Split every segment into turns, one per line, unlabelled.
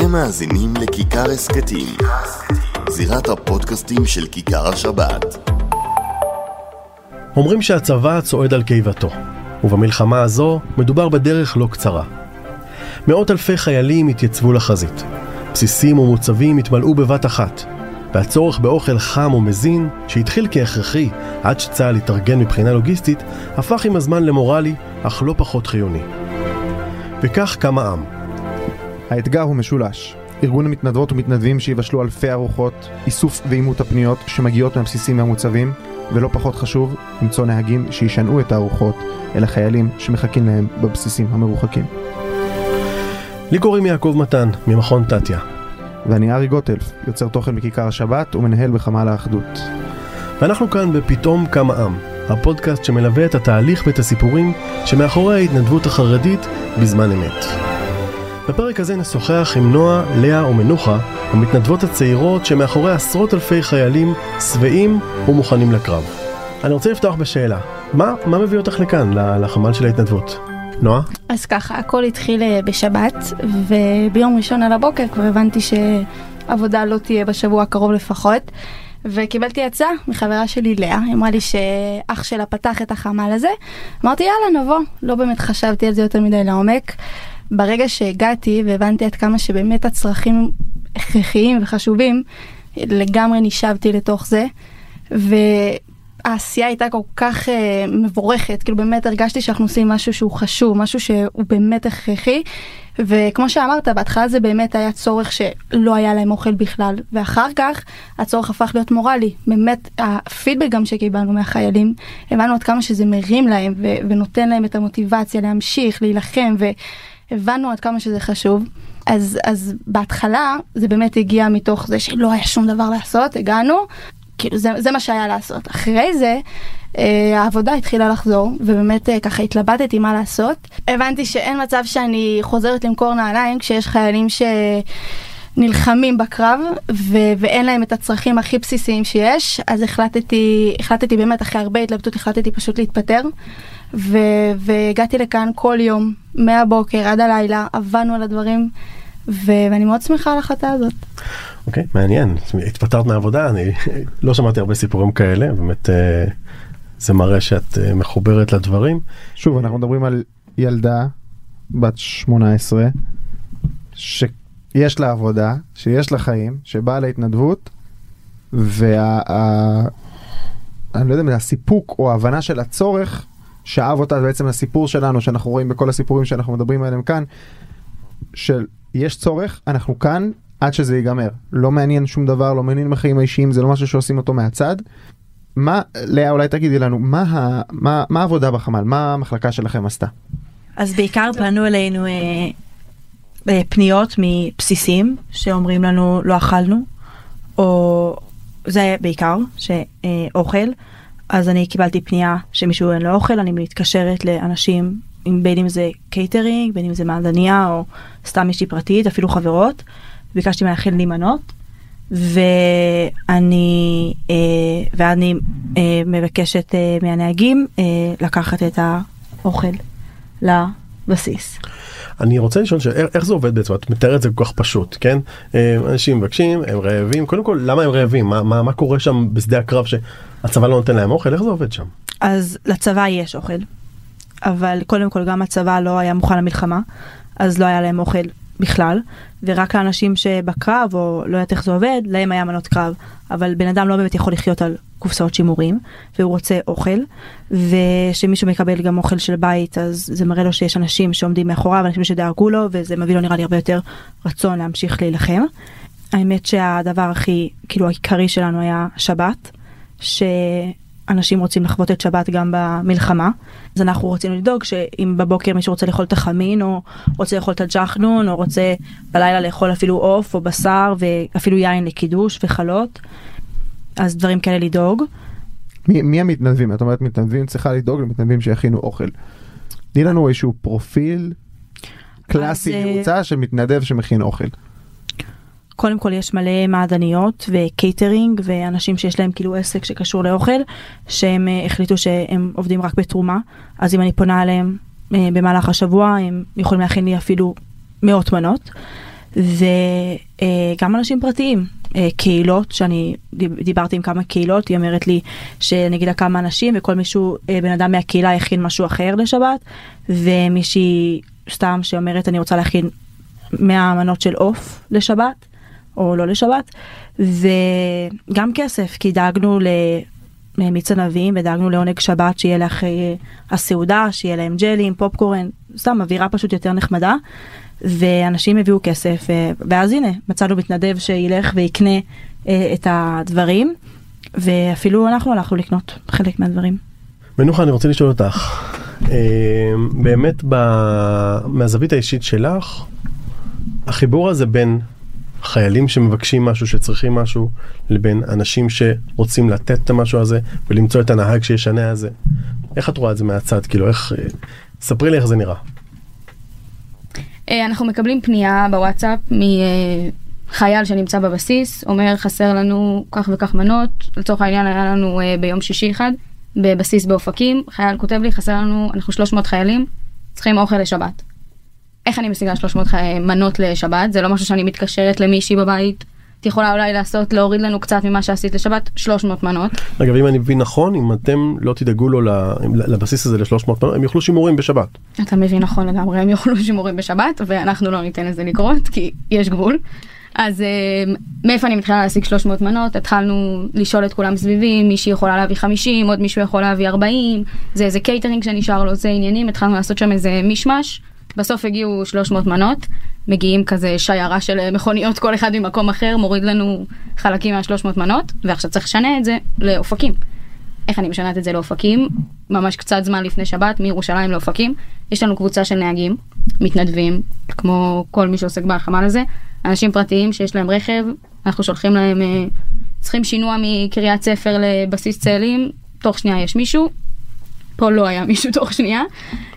אתם מאזינים לכיכר הסכתים, זירת הפודקאסטים של כיכר השבת.
אומרים שהצבא צועד על קיבתו, ובמלחמה הזו מדובר בדרך לא קצרה. מאות אלפי חיילים התייצבו לחזית. בסיסים ומוצבים התמלאו בבת אחת, והצורך באוכל חם ומזין, שהתחיל כהכרחי עד שצה"ל התארגן מבחינה לוגיסטית, הפך עם הזמן למורלי, אך לא פחות חיוני. וכך קם העם.
האתגר הוא משולש. ארגון המתנדבות ומתנדבים שיבשלו אלפי ארוחות, איסוף ואימות הפניות שמגיעות מהבסיסים והמוצבים, ולא פחות חשוב, למצוא נהגים שישנעו את הארוחות אל החיילים שמחכים להם בבסיסים המרוחקים.
לי קוראים יעקב מתן, ממכון תתיה.
ואני ארי גוטלף, יוצר תוכן בכיכר השבת ומנהל בחמ"ל האחדות.
ואנחנו כאן בפתאום קם העם, הפודקאסט שמלווה את התהליך ואת הסיפורים שמאחורי ההתנדבות החרדית בזמן אמת. בפרק הזה נשוחח עם נועה, לאה ומנוחה, המתנדבות הצעירות שמאחורי עשרות אלפי חיילים שבעים ומוכנים לקרב. אני רוצה לפתוח בשאלה, מה, מה מביא אותך לכאן, לחמ"ל של ההתנדבות? נועה?
אז ככה, הכל התחיל אה, בשבת, וביום ראשון על הבוקר כבר הבנתי שעבודה לא תהיה בשבוע הקרוב לפחות. וקיבלתי הצעה מחברה שלי לאה, היא אמרה לי שאח שלה פתח את החמ"ל הזה. אמרתי יאללה נבוא, לא באמת חשבתי על זה יותר מדי לעומק. ברגע שהגעתי והבנתי עד כמה שבאמת הצרכים הכרחיים וחשובים, לגמרי נשבתי לתוך זה. והעשייה הייתה כל כך uh, מבורכת, כאילו באמת הרגשתי שאנחנו עושים משהו שהוא חשוב, משהו שהוא באמת הכרחי. וכמו שאמרת, בהתחלה זה באמת היה צורך שלא היה להם אוכל בכלל, ואחר כך הצורך הפך להיות מורלי. באמת, הפידבק גם שקיבלנו מהחיילים, הבנו עד כמה שזה מרים להם ו- ונותן להם את המוטיבציה להמשיך, להילחם, והבנו עד כמה שזה חשוב. אז, אז בהתחלה זה באמת הגיע מתוך זה שלא היה שום דבר לעשות, הגענו, כאילו זה, זה מה שהיה לעשות. אחרי זה אה, העבודה התחילה לחזור, ובאמת אה, ככה התלבטתי מה לעשות. הבנתי שאין מצב שאני חוזרת למכור נעליים כשיש חיילים ש... נלחמים בקרב ו- ואין להם את הצרכים הכי בסיסיים שיש אז החלטתי החלטתי באמת אחרי הרבה התלבטות החלטתי פשוט להתפטר ו- והגעתי לכאן כל יום מהבוקר עד הלילה עבדנו על הדברים ו- ואני מאוד שמחה על ההחלטה הזאת.
אוקיי okay, מעניין התפטרת מהעבודה אני לא שמעתי הרבה סיפורים כאלה באמת. Uh... זה מראה שאת אה, מחוברת לדברים.
שוב אנחנו מדברים על ילדה בת 18 שיש לה עבודה שיש לה חיים שבאה להתנדבות וה... אני לא יודע אם זה הסיפוק או ההבנה של הצורך שאב אותה בעצם הסיפור שלנו שאנחנו רואים בכל הסיפורים שאנחנו מדברים עליהם כאן של יש צורך אנחנו כאן עד שזה ייגמר לא מעניין שום דבר לא מעניין החיים האישיים זה לא משהו שעושים אותו מהצד מה, לאה אולי תגידי לנו, מה, מה, מה העבודה בחמ"ל? מה המחלקה שלכם עשתה?
אז בעיקר פנו אלינו אה, אה, פניות מבסיסים שאומרים לנו לא אכלנו, או זה בעיקר, שאוכל. אז אני קיבלתי פנייה שמישהו אין לו אוכל, אני מתקשרת לאנשים, בין אם זה קייטרינג, בין אם זה מעדניה או סתם מישהי פרטית, אפילו חברות. ביקשתי מהן להכין לי מנות. ואני אה, ואני אה, מבקשת אה, מהנהגים אה, לקחת את האוכל לבסיס.
אני רוצה לשאול איך זה עובד בעצם? את מתארת זה כל כך פשוט כן? אה, אנשים מבקשים הם רעבים. קודם כל למה הם רעבים? מה, מה, מה קורה שם בשדה הקרב שהצבא לא נותן להם אוכל? איך זה עובד שם.
אז לצבא יש אוכל אבל קודם כל גם הצבא לא היה מוכן למלחמה אז לא היה להם אוכל בכלל, ורק האנשים שבקרב, או לא יודעת איך זה עובד, להם היה מנות קרב. אבל בן אדם לא באמת יכול לחיות על קופסאות שימורים, והוא רוצה אוכל, ושמישהו מקבל גם אוכל של בית, אז זה מראה לו שיש אנשים שעומדים מאחוריו, אנשים שדאגו לו, וזה מביא לו נראה לי הרבה יותר רצון להמשיך להילחם. האמת שהדבר הכי, כאילו העיקרי שלנו היה שבת, ש... אנשים רוצים לחוות את שבת גם במלחמה אז אנחנו רוצים לדאוג שאם בבוקר מישהו רוצה לאכול את החמין או רוצה לאכול את הג'חנון או רוצה בלילה לאכול אפילו עוף או בשר ואפילו יין לקידוש וחלות אז דברים כאלה לדאוג.
מי, מי המתנדבים את אומרת מתנדבים צריכה לדאוג למתנדבים שיכינו אוכל. תני לנו איזשהו פרופיל קלאסי אה, ממוצע של מתנדב שמכין אוכל.
קודם כל יש מלא מעדניות וקייטרינג ואנשים שיש להם כאילו עסק שקשור לאוכל שהם אה, החליטו שהם עובדים רק בתרומה אז אם אני פונה אליהם uh, במהלך השבוע הם יכולים להכין לי אפילו מאות מנות וגם אנשים פרטיים. אה, קהילות שאני דיב- דיברתי עם כמה קהילות היא אומרת לי שנגיד כמה אנשים וכל מישהו אה, בן אדם מהקהילה יכין משהו אחר לשבת ומישהי סתם שאומרת אני רוצה להכין 100 מנות של עוף לשבת או לא לשבת וגם כסף כי דאגנו ל... מיץ ענבים ודאגנו לעונג שבת שיהיה לאחרי הסעודה שיהיה להם ג'לים פופקורן סתם אווירה פשוט יותר נחמדה ואנשים הביאו כסף אה, ואז הנה מצאנו מתנדב שילך ויקנה אה, את הדברים ואפילו אנחנו הלכנו לקנות חלק מהדברים.
מנוחה אני רוצה לשאול אותך אה, באמת. מהזווית האישית שלך החיבור הזה בין חיילים שמבקשים משהו שצריכים משהו לבין אנשים שרוצים לתת את המשהו הזה ולמצוא את הנהג שישנה הזה. איך את רואה את זה מהצד כאילו איך אה, ספרי לי איך זה נראה.
אה, אנחנו מקבלים פנייה בוואטסאפ מחייל שנמצא בבסיס, אומר חסר לנו כך וכך מנות, לצורך העניין היה לנו אה, ביום שישי אחד, בבסיס באופקים, חייל כותב לי חסר לנו, אנחנו 300 חיילים, צריכים אוכל לשבת. איך אני משיגה 300 חי... מנות לשבת? זה לא משהו שאני מתקשרת למישהי בבית. את יכולה אולי לעשות, להוריד לנו קצת ממה שעשית לשבת, 300 מנות.
אגב אם אני מבין נכון אם אתם לא תדאגו לו לבסיס הזה ל-300 מנות הם יאכלו שימורים בשבת.
אתה מבין נכון לגמרי, הם יאכלו שימורים בשבת, ואנחנו לא ניתן לזה לקרות, כי יש גבול. אז אה, מאיפה אני מתחילה להשיג 300 מנות? התחלנו לשאול את כולם סביבי, מישהי יכולה להביא 50, עוד מישהו יכול להביא 40, זה איזה קייטרינג שנשאר לו, זה עניינים, התחלנו לעשות שם איזה מישמש. בסוף הגיעו 300 מנות, מגיעים כזה שיירה של מכוניות, כל אחד ממקום אחר, מוריד לנו חלקים מה-300 מנות, ועכשיו צריך לשנה את זה לאופקים. איך אני משנת את זה לאופקים? ממש קצת זמן לפני שבת, מירושלים לאופקים. יש לנו קבוצה של נהגים, מתנדבים, כמו כל מי שעוסק בחמ"ל הזה, אנשים פרטיים שיש להם רכב, אנחנו שולחים להם, אה, צריכים שינוע מקריית ספר לבסיס צאלים, תוך שנייה יש מישהו, פה לא היה מישהו תוך שנייה.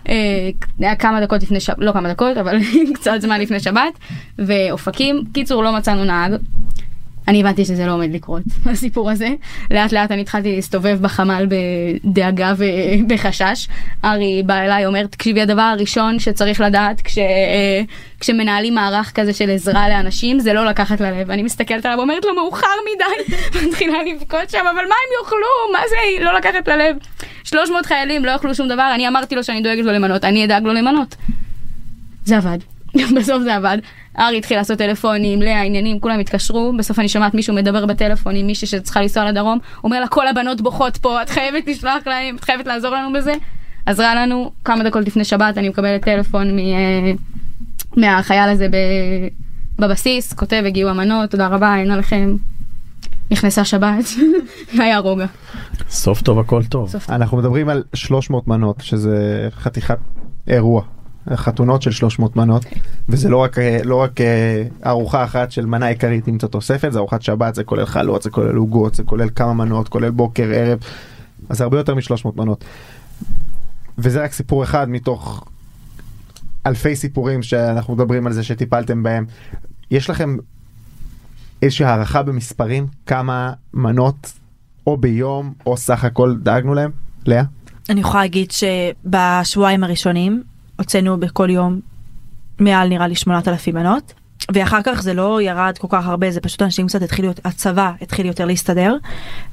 אה, היה כמה דקות לפני שבת, לא כמה דקות, אבל קצת זמן לפני שבת, ואופקים. קיצור, לא מצאנו נהג. אני הבנתי שזה לא עומד לקרות, הסיפור הזה. לאט לאט אני התחלתי להסתובב בחמ"ל בדאגה ובחשש. ארי בא אליי, אומר, תקשיבי, הדבר הראשון שצריך לדעת כש, כשמנהלים מערך כזה של עזרה לאנשים, זה לא לקחת ללב. אני מסתכלת עליו, אומרת לו, מאוחר מדי, מתחילה לבכות שם, אבל מה הם יאכלו? מה זה לא לקחת ללב? 300 חיילים לא יאכלו שום דבר, אני אמרתי לו שאני דואגת לו למנות, אני אדאג לו למנות. זה עבד. בסוף זה עבד. ארי התחיל לעשות טלפונים, לאה, עניינים, כולם התקשרו, בסוף אני שומעת מישהו מדבר בטלפון עם מישהי שצריכה לנסוע לדרום, אומר לה כל הבנות בוכות פה, את חייבת לשלוח להם, את חייבת לעזור לנו בזה. עזרה לנו, כמה דקות לפני שבת אני מקבלת טלפון מ... אה, מהחייל הזה ב... בבסיס, כותב הגיעו המנות, תודה רבה, אין עליכם. נכנסה שבת, והיה רוגע.
סוף טוב הכל טוב.
סוף
אנחנו מדברים על 300 מנות שזה חתיכת אירוע. חתונות של 300 מנות וזה לא רק אה, לא רק אה, ארוחה אחת של מנה עיקרית עם קצת תוספת זה ארוחת שבת זה כולל חלות זה כולל עוגות זה כולל כמה מנות כולל בוקר ערב אז זה הרבה יותר מ-300 מנות. וזה רק סיפור אחד מתוך אלפי סיפורים שאנחנו מדברים על זה שטיפלתם בהם. יש לכם איזושהי הערכה במספרים כמה מנות או ביום או סך הכל דאגנו להם? לאה?
אני יכולה להגיד שבשבועיים הראשונים הוצאנו בכל יום מעל נראה לי 8,000 מנות. ואחר כך זה לא ירד כל כך הרבה זה פשוט אנשים קצת התחילו הצבא התחיל יותר להסתדר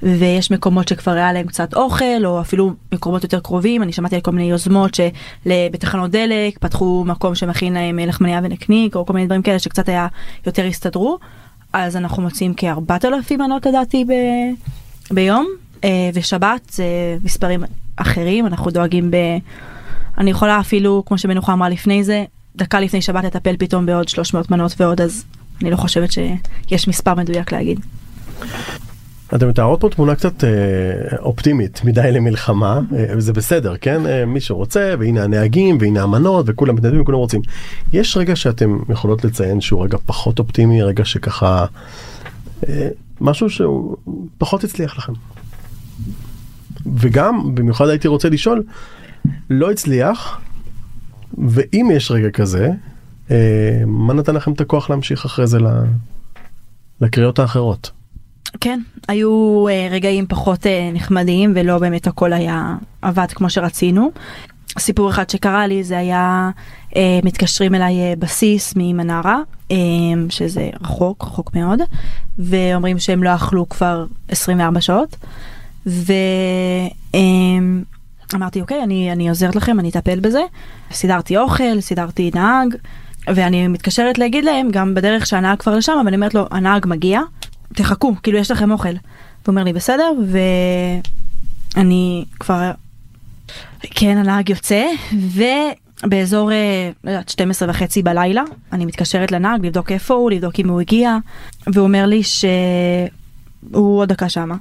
ויש מקומות שכבר היה להם קצת אוכל או אפילו מקומות יותר קרובים. אני שמעתי על כל מיני יוזמות שבתחנות דלק פתחו מקום שמכין להם לחמניה ונקניק או כל מיני דברים כאלה שקצת היה יותר הסתדרו. אז אנחנו מוצאים כ-4,000 מנות לדעתי ב... ביום. אה, ושבת זה מספרים אחרים. אנחנו דואגים ב... אני יכולה אפילו כמו שמנוחה אמרה לפני זה דקה לפני שבת לטפל פתאום בעוד 300 מנות ועוד אז אני לא חושבת שיש מספר מדויק להגיד.
אתם מתארות פה תמונה קצת אה, אופטימית מדי למלחמה אה, וזה בסדר כן אה, מי שרוצה והנה הנהגים והנה המנות וכולם מתנדבים וכולם רוצים. יש רגע שאתם יכולות לציין שהוא רגע פחות אופטימי רגע שככה אה, משהו שהוא פחות הצליח לכם. וגם במיוחד הייתי רוצה לשאול לא הצליח ואם יש רגע כזה אה, מה נתן לכם את הכוח להמשיך אחרי זה ל... לקריאות האחרות.
כן, היו uh, רגעים פחות uh, נחמדים ולא באמת הכל היה עבד כמו שרצינו. סיפור אחד שקרה לי זה היה אה, מתקשרים אליי אה, בסיס ממנרה אה, שזה רחוק רחוק מאוד ואומרים שהם לא אכלו כבר 24 שעות ואמרתי אוקיי אני אני עוזרת לכם אני אטפל בזה סידרתי אוכל סידרתי נהג ואני מתקשרת להגיד להם גם בדרך שהנהג כבר לשם אבל אני אומרת לו הנהג מגיע תחכו כאילו יש לכם אוכל. הוא אומר לי בסדר ואני כבר כן הנהג יוצא ובאזור אה, לא יודעת 12 וחצי בלילה אני מתקשרת לנהג לבדוק איפה הוא לבדוק אם הוא הגיע והוא אומר לי שהוא עוד דקה שמה.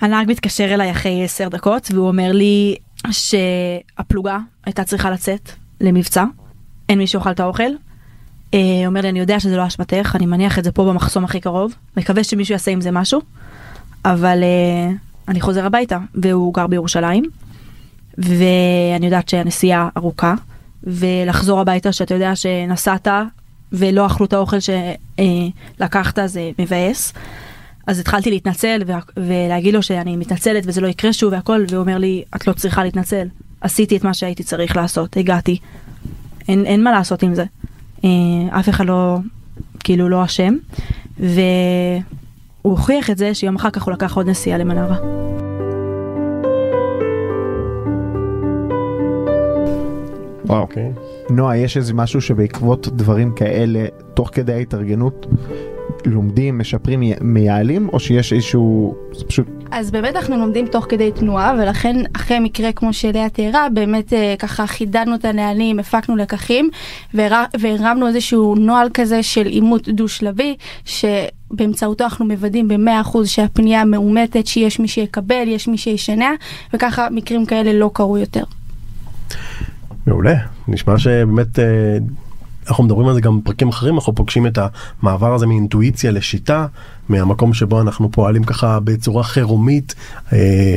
הנהג מתקשר אליי אחרי 10 דקות והוא אומר לי שהפלוגה הייתה צריכה לצאת למבצע אין מי שאוכל את האוכל. אה, אומר לי אני יודע שזה לא אשמתך אני מניח את זה פה במחסום הכי קרוב מקווה שמישהו יעשה עם זה משהו אבל אה, אני חוזר הביתה והוא גר בירושלים. ואני יודעת שהנסיעה ארוכה ולחזור הביתה שאתה יודע שנסעת ולא אכלו את האוכל שלקחת זה מבאס. אז התחלתי להתנצל וה- ולהגיד לו שאני מתנצלת וזה לא יקרה שוב והכל והוא אומר לי את לא צריכה להתנצל עשיתי את מה שהייתי צריך לעשות הגעתי. אין, אין מה לעשות עם זה. אה, אף אחד לא כאילו לא אשם והוא הוכיח את זה שיום אחר כך הוא לקח עוד נסיעה למנרה.
וואו.
אוקיי.
נועה, יש איזה משהו שבעקבות דברים כאלה, תוך כדי ההתארגנות, לומדים, משפרים, מייעלים, או שיש איזשהו, זה פשוט,
אז באמת אנחנו לומדים תוך כדי תנועה ולכן אחרי מקרה כמו שלאה תיארה באמת אה, ככה חידדנו את הנהלים הפקנו לקחים והר- והרמנו איזשהו נוהל כזה של עימות דו שלבי שבאמצעותו אנחנו מוודאים במאה אחוז שהפנייה מאומתת שיש מי שיקבל יש מי שישנע וככה מקרים כאלה לא קרו יותר.
מעולה, נשמע שבאמת אה, אנחנו מדברים על זה גם בפרקים אחרים, אנחנו פוגשים את המעבר הזה מאינטואיציה לשיטה, מהמקום שבו אנחנו פועלים ככה בצורה חירומית, אה,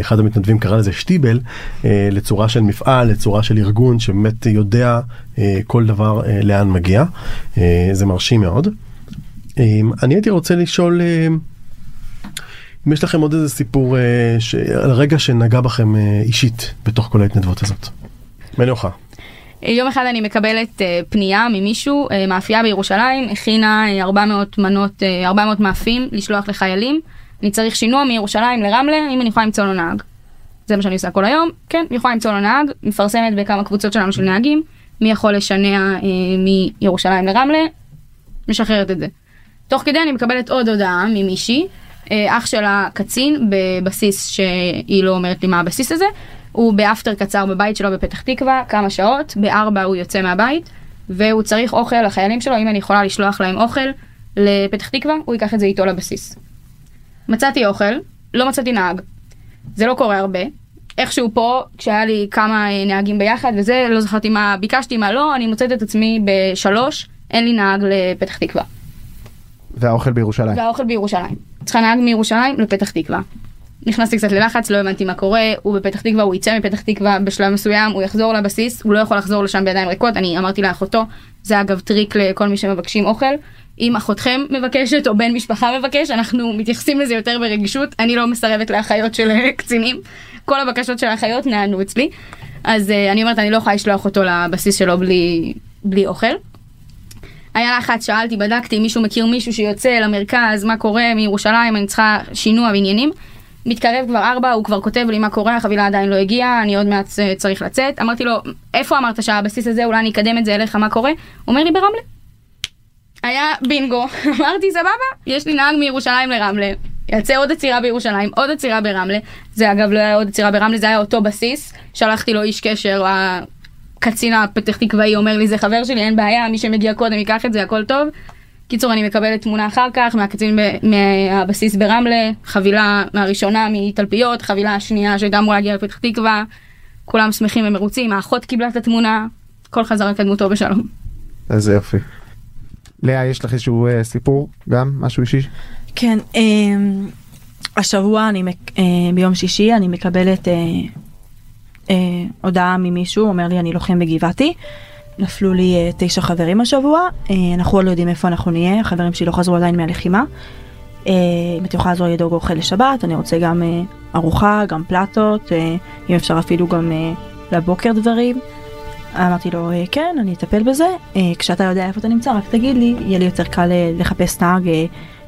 אחד המתנדבים קרא לזה שטיבל, אה, לצורה של מפעל, לצורה של ארגון שבאמת יודע אה, כל דבר אה, לאן מגיע, אה, זה מרשים מאוד. אה, אני הייתי רוצה לשאול אה, אם יש לכם עוד איזה סיפור אה, על רגע שנגע בכם אה, אישית בתוך כל ההתנדבות הזאת. מנוחה.
יום אחד אני מקבלת אה, פנייה ממישהו, אה, מאפייה בירושלים, הכינה אה, 400 מנות, אה, 400 מאפים לשלוח לחיילים. אני צריך שינוע מירושלים לרמלה, אם אני יכולה למצוא לו נהג. זה מה שאני עושה כל היום, כן, אני יכולה למצוא לו נהג, מפרסמת בכמה קבוצות שלנו של נהגים, מי יכול לשנע אה, מירושלים לרמלה, משחררת את זה. תוך כדי אני מקבלת עוד הודעה ממישהי, אה, אח שלה קצין בבסיס שהיא לא אומרת לי מה הבסיס הזה, הוא באפטר קצר בבית שלו בפתח תקווה, כמה שעות, בארבע הוא יוצא מהבית, והוא צריך אוכל לחיילים שלו, אם אני יכולה לשלוח להם אוכל לפתח תקווה, הוא ייקח את זה איתו לבסיס. מצאתי אוכל, לא מצאתי נהג. זה לא קורה הרבה. איכשהו פה, כשהיה לי כמה אה, נהגים ביחד וזה, לא זכרתי מה ביקשתי, מה לא, אני מוצאת את עצמי בשלוש, אין לי נהג לפתח תקווה.
והאוכל בירושלים.
והאוכל בירושלים. צריכה נהג מירושלים לפתח תקווה. נכנסתי קצת ללחץ, לא הבנתי מה קורה, הוא בפתח תקווה, הוא יצא מפתח תקווה בשלב מסוים, הוא יחזור לבסיס, הוא לא יכול לחזור לשם בידיים ריקות, אני אמרתי לאחותו, זה אגב טריק לכל מי שמבקשים אוכל, אם אחותכם מבקשת או בן משפחה מבקש, אנחנו מתייחסים לזה יותר ברגישות, אני לא מסרבת לאחיות של קצינים, כל הבקשות של האחיות נענו אצלי, אז uh, אני אומרת, אני לא יכולה לשלוח אותו לבסיס שלו בלי, בלי אוכל. היה לחץ, שאלתי, בדקתי, מישהו מכיר מישהו שיוצא למרכז, מה קורה מירושלים, אני צריכה שינוע ועניינים. מתקרב כבר ארבע, הוא כבר כותב לי מה קורה, החבילה עדיין לא הגיעה, אני עוד מעט אה, צריך לצאת. אמרתי לו, איפה אמרת שהבסיס הזה, אולי אני אקדם את זה אליך, מה קורה? הוא אומר לי, ברמלה. היה בינגו, אמרתי, סבבה, יש לי נהג מירושלים לרמלה. יצא עוד עצירה בירושלים, עוד עצירה ברמלה. זה אגב לא היה עוד עצירה ברמלה, זה היה אותו בסיס. שלחתי לו איש קשר, הקצין הפתח תקוואי אומר לי, זה חבר שלי, אין בעיה, מי שמגיע קודם ייקח את זה, הכל טוב. קיצור, אני מקבלת תמונה אחר כך מהקצין ב- מהבסיס ברמלה, חבילה מהראשונה מתלפיות, חבילה השנייה שגם אמורה להגיע לפתח תקווה, כולם שמחים ומרוצים, האחות קיבלה את התמונה, כל חזרה קדמותו בשלום.
איזה יופי. לאה, יש לך איזשהו אה, סיפור? גם? משהו אישי?
כן, אמ, השבוע אני, מק- אה, ביום שישי אני מקבלת אה, אה, הודעה ממישהו, אומר לי אני לוחם בגבעתי. נפלו לי אה, תשע חברים השבוע, אה, אנחנו עוד לא יודעים איפה אנחנו נהיה, החברים שלי לא חזרו עדיין מהלחימה. אה, אם את יכולה לעזור לי לדאוג אוכל לשבת, אני רוצה גם ארוחה, גם פלטות, אם אפשר אפילו גם לבוקר דברים. אמרתי לו "אה, כן אני אטפל בזה כשאתה יודע איפה אתה נמצא רק תגיד לי יהיה לי יותר קל לחפש נהג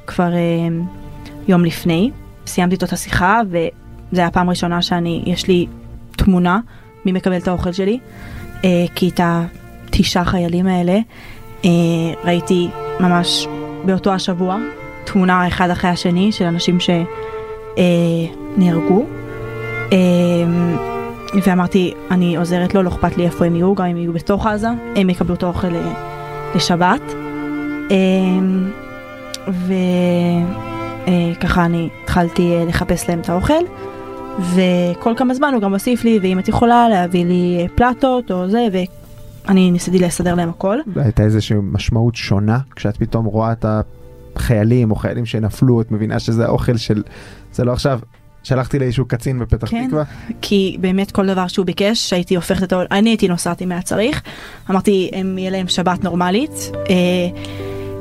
כבר יום לפני. סיימתי איתו את השיחה וזה היה הפעם הראשונה שאני יש לי תמונה מי מקבל את האוכל שלי כי את התשעה חיילים האלה אה, ראיתי ממש באותו השבוע תמונה אחד אחרי השני של אנשים שנהרגו. אה, ואמרתי אני עוזרת לו לא אכפת לי איפה הם יהיו גם אם יהיו בתוך עזה הם יקבלו את האוכל אה, לשבת. אה, וככה אני התחלתי אה, לחפש להם את האוכל. וכל כמה זמן הוא גם הוסיף לי ואם את יכולה להביא לי אה, פלטות או זה ואני ניסיתי לסדר להם הכל.
הייתה איזושהי משמעות שונה כשאת פתאום רואה את החיילים או חיילים שנפלו את מבינה שזה האוכל של זה לא עכשיו שלחתי לאיזשהו קצין בפתח
כן.
תקווה
כי באמת כל דבר שהוא ביקש הייתי הופכת אותו אני הייתי נוסעת אם היה צריך אמרתי הם יהיה להם שבת נורמלית אה,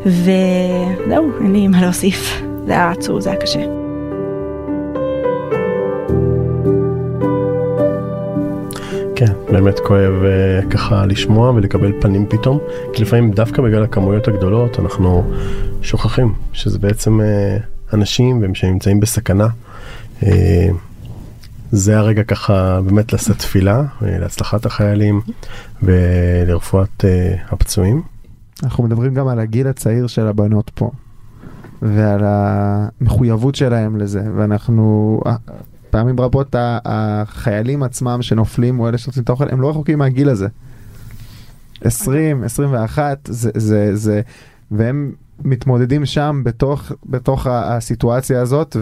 וזהו אין לי מה להוסיף זה היה עצוב זה היה קשה.
כן, באמת כואב אה, ככה לשמוע ולקבל פנים פתאום, כי לפעמים דווקא בגלל הכמויות הגדולות אנחנו שוכחים שזה בעצם אה, אנשים והם שנמצאים בסכנה. אה, זה הרגע ככה באמת לשאת תפילה אה, להצלחת החיילים ולרפואת אה, הפצועים.
אנחנו מדברים גם על הגיל הצעיר של הבנות פה ועל המחויבות שלהם לזה ואנחנו פעמים רבות החיילים עצמם שנופלים או אלה שנותנים את האוכל הם לא רחוקים מהגיל הזה. 20, 21 זה זה זה והם מתמודדים שם בתוך בתוך הסיטואציה הזאת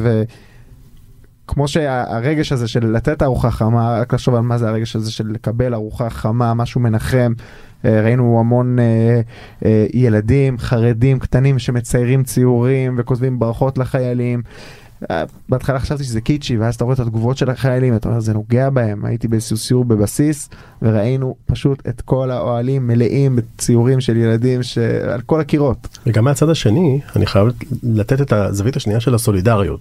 וכמו שהרגש הזה של לתת ארוחה חמה רק לחשוב על מה זה הרגש הזה של לקבל ארוחה חמה משהו מנחם אה, ראינו המון אה, אה, ילדים חרדים קטנים שמציירים ציורים וכותבים ברכות לחיילים. אה, בהתחלה חשבתי שזה קיצ'י ואז אתה רואה את התגובות של החיילים אתה אומר זה נוגע בהם הייתי באיזשהו סיור בבסיס וראינו פשוט את כל האוהלים מלאים בציורים של ילדים שעל כל הקירות.
וגם מהצד השני אני חייב לתת את הזווית השנייה של הסולידריות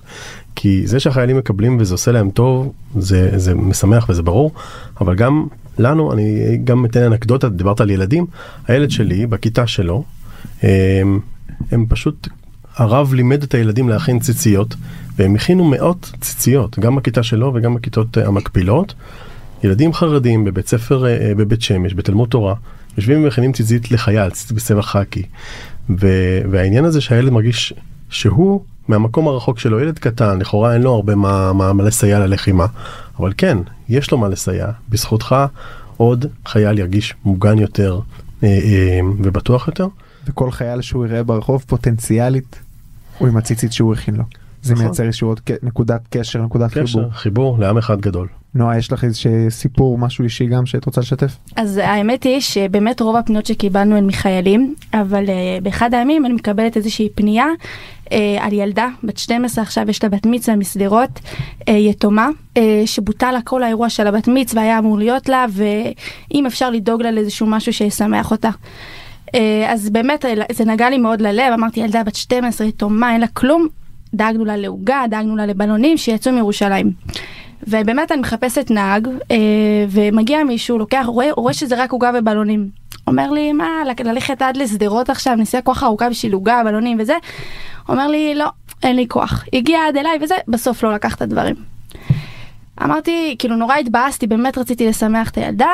כי זה שהחיילים מקבלים וזה עושה להם טוב זה זה משמח וזה ברור אבל גם לנו אני גם אתן אנקדוטה דיברת על ילדים הילד שלי בכיתה שלו הם, הם פשוט הרב לימד את הילדים להכין ציציות והם הכינו מאות ציציות גם בכיתה שלו וגם בכיתות אה, המקבילות. ילדים חרדים בבית ספר אה, בבית שמש בתלמוד תורה יושבים ומכינים ציצית לחייל ציצית בצבע חאקי. והעניין הזה שהילד מרגיש שהוא מהמקום הרחוק שלו ילד קטן לכאורה אין לו הרבה מה, מה, מה לסייע ללחימה אבל כן יש לו מה לסייע בזכותך עוד חייל ירגיש מוגן יותר אה, אה, ובטוח יותר.
וכל חייל שהוא יראה ברחוב פוטנציאלית הוא עם הציצית שהוא הכין לו. זה
נכון.
מייצר איזשהו עוד ק- נקודת קשר נקודת חיבור.
קשר, חיבור לעם אחד גדול.
נועה יש לך איזה סיפור משהו אישי גם שאת רוצה לשתף?
אז האמת היא שבאמת רוב הפניות שקיבלנו הן מחיילים, אבל uh, באחד הימים אני מקבלת איזושהי פנייה uh, על ילדה בת 12, עכשיו יש לה בת מצווה משדרות, uh, יתומה, uh, שבוטל לה כל האירוע של הבת מצווה היה אמור להיות לה, ואם אפשר לדאוג לה לאיזשהו משהו שישמח אותה. Uh, אז באמת אה, זה נגע לי מאוד ללב, אמרתי ילדה בת 12, יתומה, אין לה כלום, דאגנו לה לעוגה, דאגנו לה לבלונים שיצאו מירושלים. ובאמת אני מחפשת נהג אה, ומגיע מישהו לוקח רואה, רואה שזה רק עוגה ובלונים. אומר לי מה ללכת עד לשדרות עכשיו נסיעה כוח ארוכה בשביל עוגה בלונים וזה. אומר לי לא אין לי כוח הגיע עד אליי וזה בסוף לא לקח את הדברים. אמרתי כאילו נורא התבאסתי באמת רציתי לשמח את הילדה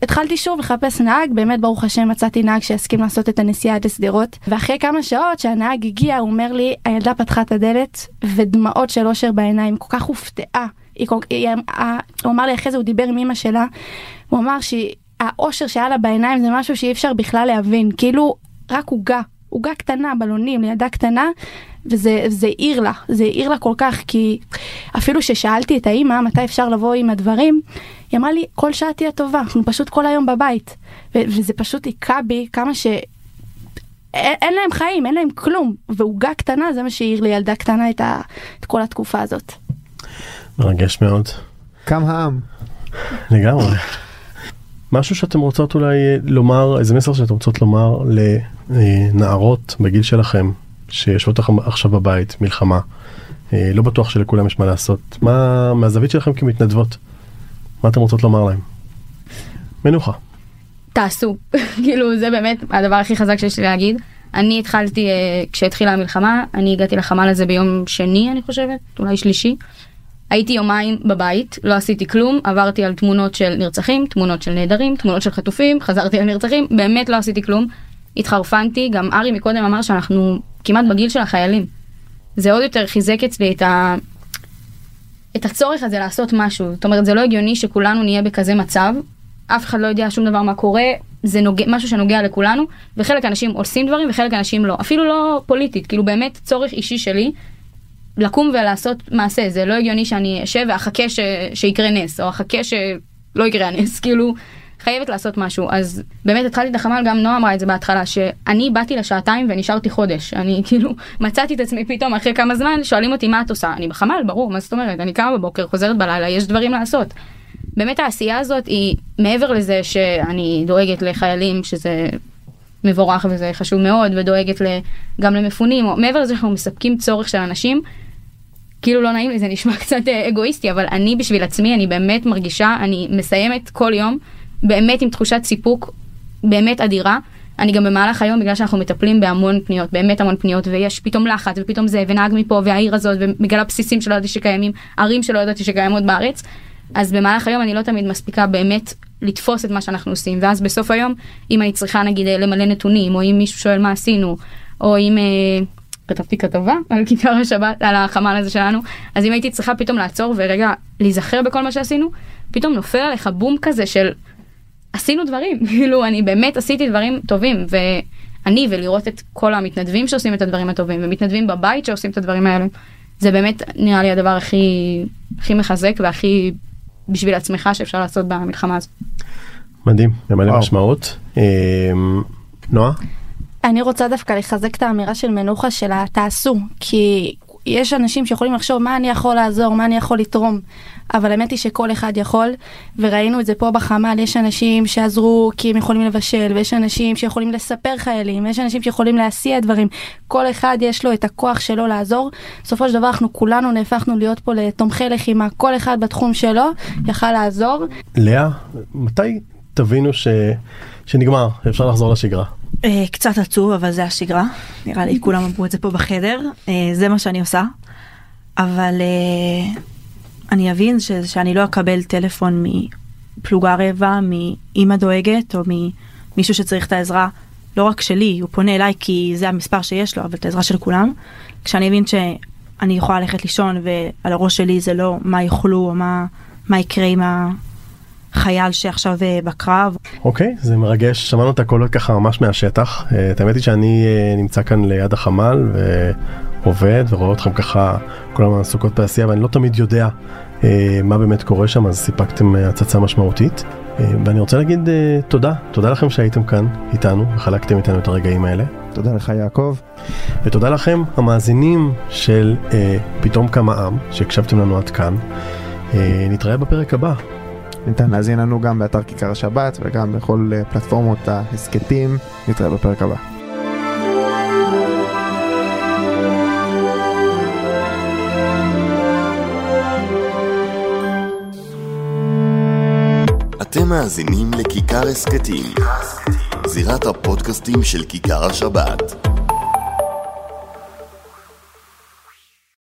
והתחלתי שוב לחפש נהג באמת ברוך השם מצאתי נהג שיסכים לעשות את הנסיעה עד לשדרות. ואחרי כמה שעות שהנהג הגיע הוא אומר לי הילדה פתחה את הדלת ודמעות של אושר בעיניים כל כך הופתעה. היא היא, אה, הוא אמר לי אחרי זה הוא דיבר עם אמא שלה. הוא אמר שהאושר שהיה לה בעיניים זה משהו שאי אפשר בכלל להבין. כאילו רק עוגה עוגה קטנה בלונים לילדה קטנה וזה זה העיר לה זה העיר לה כל כך כי אפילו ששאלתי את האימא מתי אפשר לבוא עם הדברים היא אמרה לי כל שעה תהיה טובה אנחנו פשוט כל היום בבית ו- וזה פשוט היכה בי כמה ש... אין, אין להם חיים אין להם כלום ועוגה קטנה זה מה שהעיר לילדה קטנה את, ה... את כל התקופה הזאת.
מרגש מאוד.
קם העם.
לגמרי. משהו שאתם רוצות אולי לומר, איזה מסר שאתם רוצות לומר לנערות בגיל שלכם, שיושבות עכשיו בבית, מלחמה, אה, לא בטוח שלכולם יש מה לעשות, מה מהזווית שלכם כמתנדבות, מה אתם רוצות לומר להם? מנוחה.
תעשו. כאילו זה באמת הדבר הכי חזק שיש לי להגיד. אני התחלתי, אה, כשהתחילה המלחמה, אני הגעתי לחמ"ל הזה ביום שני אני חושבת, אולי שלישי. הייתי יומיים בבית, לא עשיתי כלום, עברתי על תמונות של נרצחים, תמונות של נעדרים, תמונות של חטופים, חזרתי על נרצחים, באמת לא עשיתי כלום. התחרפנתי, גם ארי מקודם אמר שאנחנו כמעט בגיל של החיילים. זה עוד יותר חיזק אצלי את, ה... את הצורך הזה לעשות משהו. זאת אומרת, זה לא הגיוני שכולנו נהיה בכזה מצב, אף אחד לא יודע שום דבר מה קורה, זה נוגע, משהו שנוגע לכולנו, וחלק אנשים עושים דברים וחלק אנשים לא. אפילו לא פוליטית, כאילו באמת צורך אישי שלי לקום ולעשות מעשה. זה לא הגיוני שאני אשב ואחכה ש... שיקרה נס, או אחכה שלא יקרה הנס, כאילו... חייבת לעשות משהו אז באמת התחלתי את החמ"ל גם נועה אמרה את זה בהתחלה שאני באתי לשעתיים ונשארתי חודש אני כאילו מצאתי את עצמי פתאום אחרי כמה זמן שואלים אותי מה את עושה אני בחמ"ל ברור מה זאת אומרת אני קמה בבוקר חוזרת בלילה יש דברים לעשות. באמת העשייה הזאת היא מעבר לזה שאני דואגת לחיילים שזה מבורך וזה חשוב מאוד ודואגת גם למפונים או מעבר לזה שאנחנו מספקים צורך של אנשים. כאילו לא נעים לי זה נשמע קצת אה, אגואיסטי אבל אני בשביל עצמי אני באמת מרגישה אני מסיימת כל יום באמת עם תחושת סיפוק באמת אדירה. אני גם במהלך היום בגלל שאנחנו מטפלים בהמון פניות באמת המון פניות ויש פתאום לחץ ופתאום זה ונהג מפה והעיר הזאת ובגלל הבסיסים שלא ידעתי שקיימים ערים שלא ידעתי שקיימות בארץ אז במהלך היום אני לא תמיד מספיקה באמת לתפוס את מה שאנחנו עושים ואז בסוף היום אם אני צריכה נגיד למלא נתונים או אם מישהו שואל מה עשינו או אם אה, כתבתי כתבה על כיכר השבת על החמ"ל הזה שלנו אז אם הייתי צריכה פתאום לעצור ורגע להיזכר בכל מה שעשינו פתאום נופל עליך בום כזה של עשינו דברים כאילו אני באמת עשיתי דברים טובים ואני ולראות את כל המתנדבים שעושים את הדברים הטובים ומתנדבים בבית שעושים את הדברים האלה זה באמת נראה לי הדבר הכי הכי מחזק והכי בשביל עצמך שאפשר לעשות במלחמה הזאת.
מדהים, ממלא משמעות. אמ, נועה?
אני רוצה דווקא לחזק את האמירה של מנוחה של התעשו כי יש אנשים שיכולים לחשוב מה אני יכול לעזור? מה אני יכול לתרום? אבל האמת היא שכל אחד יכול וראינו את זה פה בחמ"ל. יש אנשים שעזרו כי הם יכולים לבשל ויש אנשים שיכולים לספר חיילים ויש אנשים שיכולים להסיע דברים. כל אחד יש לו את הכוח שלו לעזור. בסופו של דבר אנחנו כולנו נהפכנו להיות פה לתומכי לחימה. כל אחד בתחום שלו יכל לעזור.
לאה מתי תבינו ש... שנגמר אפשר לחזור לשגרה.
אה, קצת עצוב אבל זה השגרה. נראה לי כולם אמרו את זה פה בחדר. אה, זה מה שאני עושה. אבל אה, אני אבין ש, שאני לא אקבל טלפון מפלוגה רבע מאימא דואגת או ממישהו שצריך את העזרה. לא רק שלי הוא פונה אליי כי זה המספר שיש לו אבל את העזרה של כולם. כשאני אבין שאני יכולה ללכת לישון ועל הראש שלי זה לא מה יאכלו או מה מה יקרה עם ה... חייל שעכשיו אה, בקרב.
אוקיי, okay, זה מרגש, שמענו את הקולות ככה ממש מהשטח. אה, את האמת היא שאני אה, נמצא כאן ליד החמ"ל ועובד ורואה אתכם ככה כל הזמן עסוקות בעשייה ואני לא תמיד יודע מה באמת קורה שם, אז סיפקתם הצצה משמעותית. ואני רוצה להגיד תודה, תודה לכם שהייתם כאן איתנו וחלקתם איתנו את הרגעים האלה.
תודה לך יעקב.
ותודה לכם המאזינים של פתאום כמה עם שהקשבתם לנו עד כאן. נתראה בפרק הבא.
ניתן להזין לנו גם באתר כיכר השבת וגם בכל אה, פלטפורמות ההסכתים. נתראה בפרק הבא.
אתם מאזינים לכיכר הסכתים, זירת הפודקאסטים של כיכר השבת.